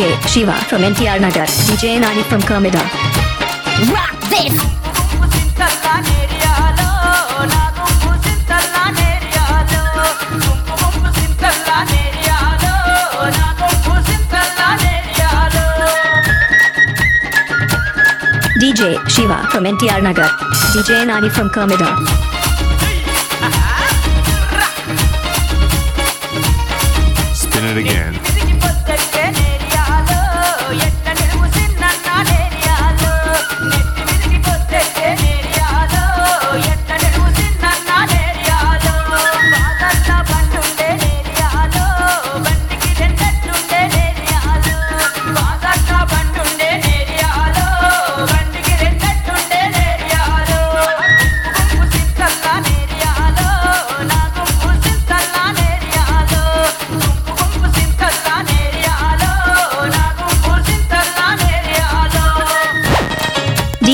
Shiva from NTR Nagar. DJ Nani from Kermida. Rock this! DJ Shiva from NTR Nagar. DJ Nani from Kermida.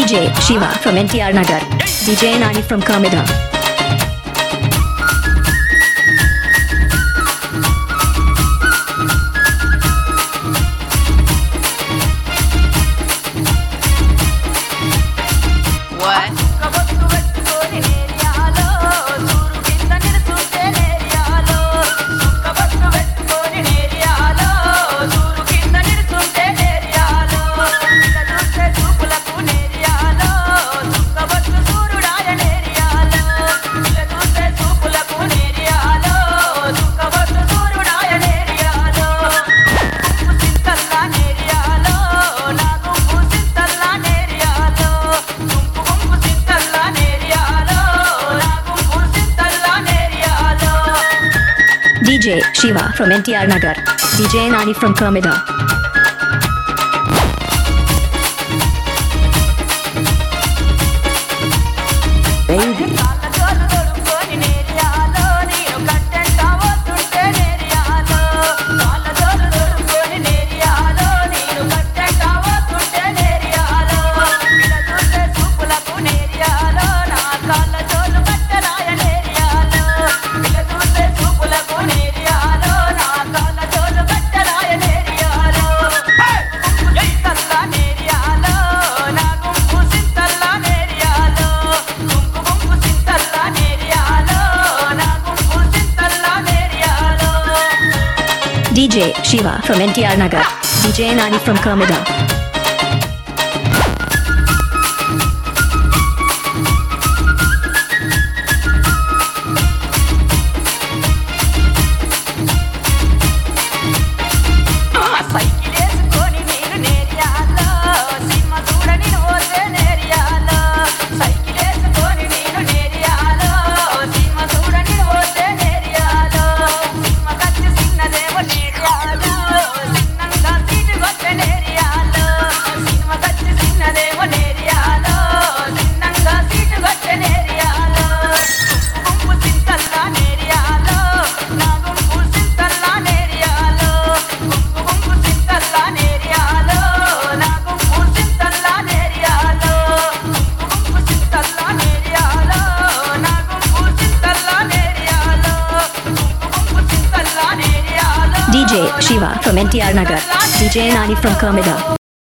DJ Shiva from NTR Nagar. DJ Nani from Kermida. DJ Shiva from NTR Nagar. DJ Nani from Kermida. DJ Shiva from NTR Nagar. DJ Nani from Kermida. DJ Shiva from NTR Nagar. DJ Nani from Kermida.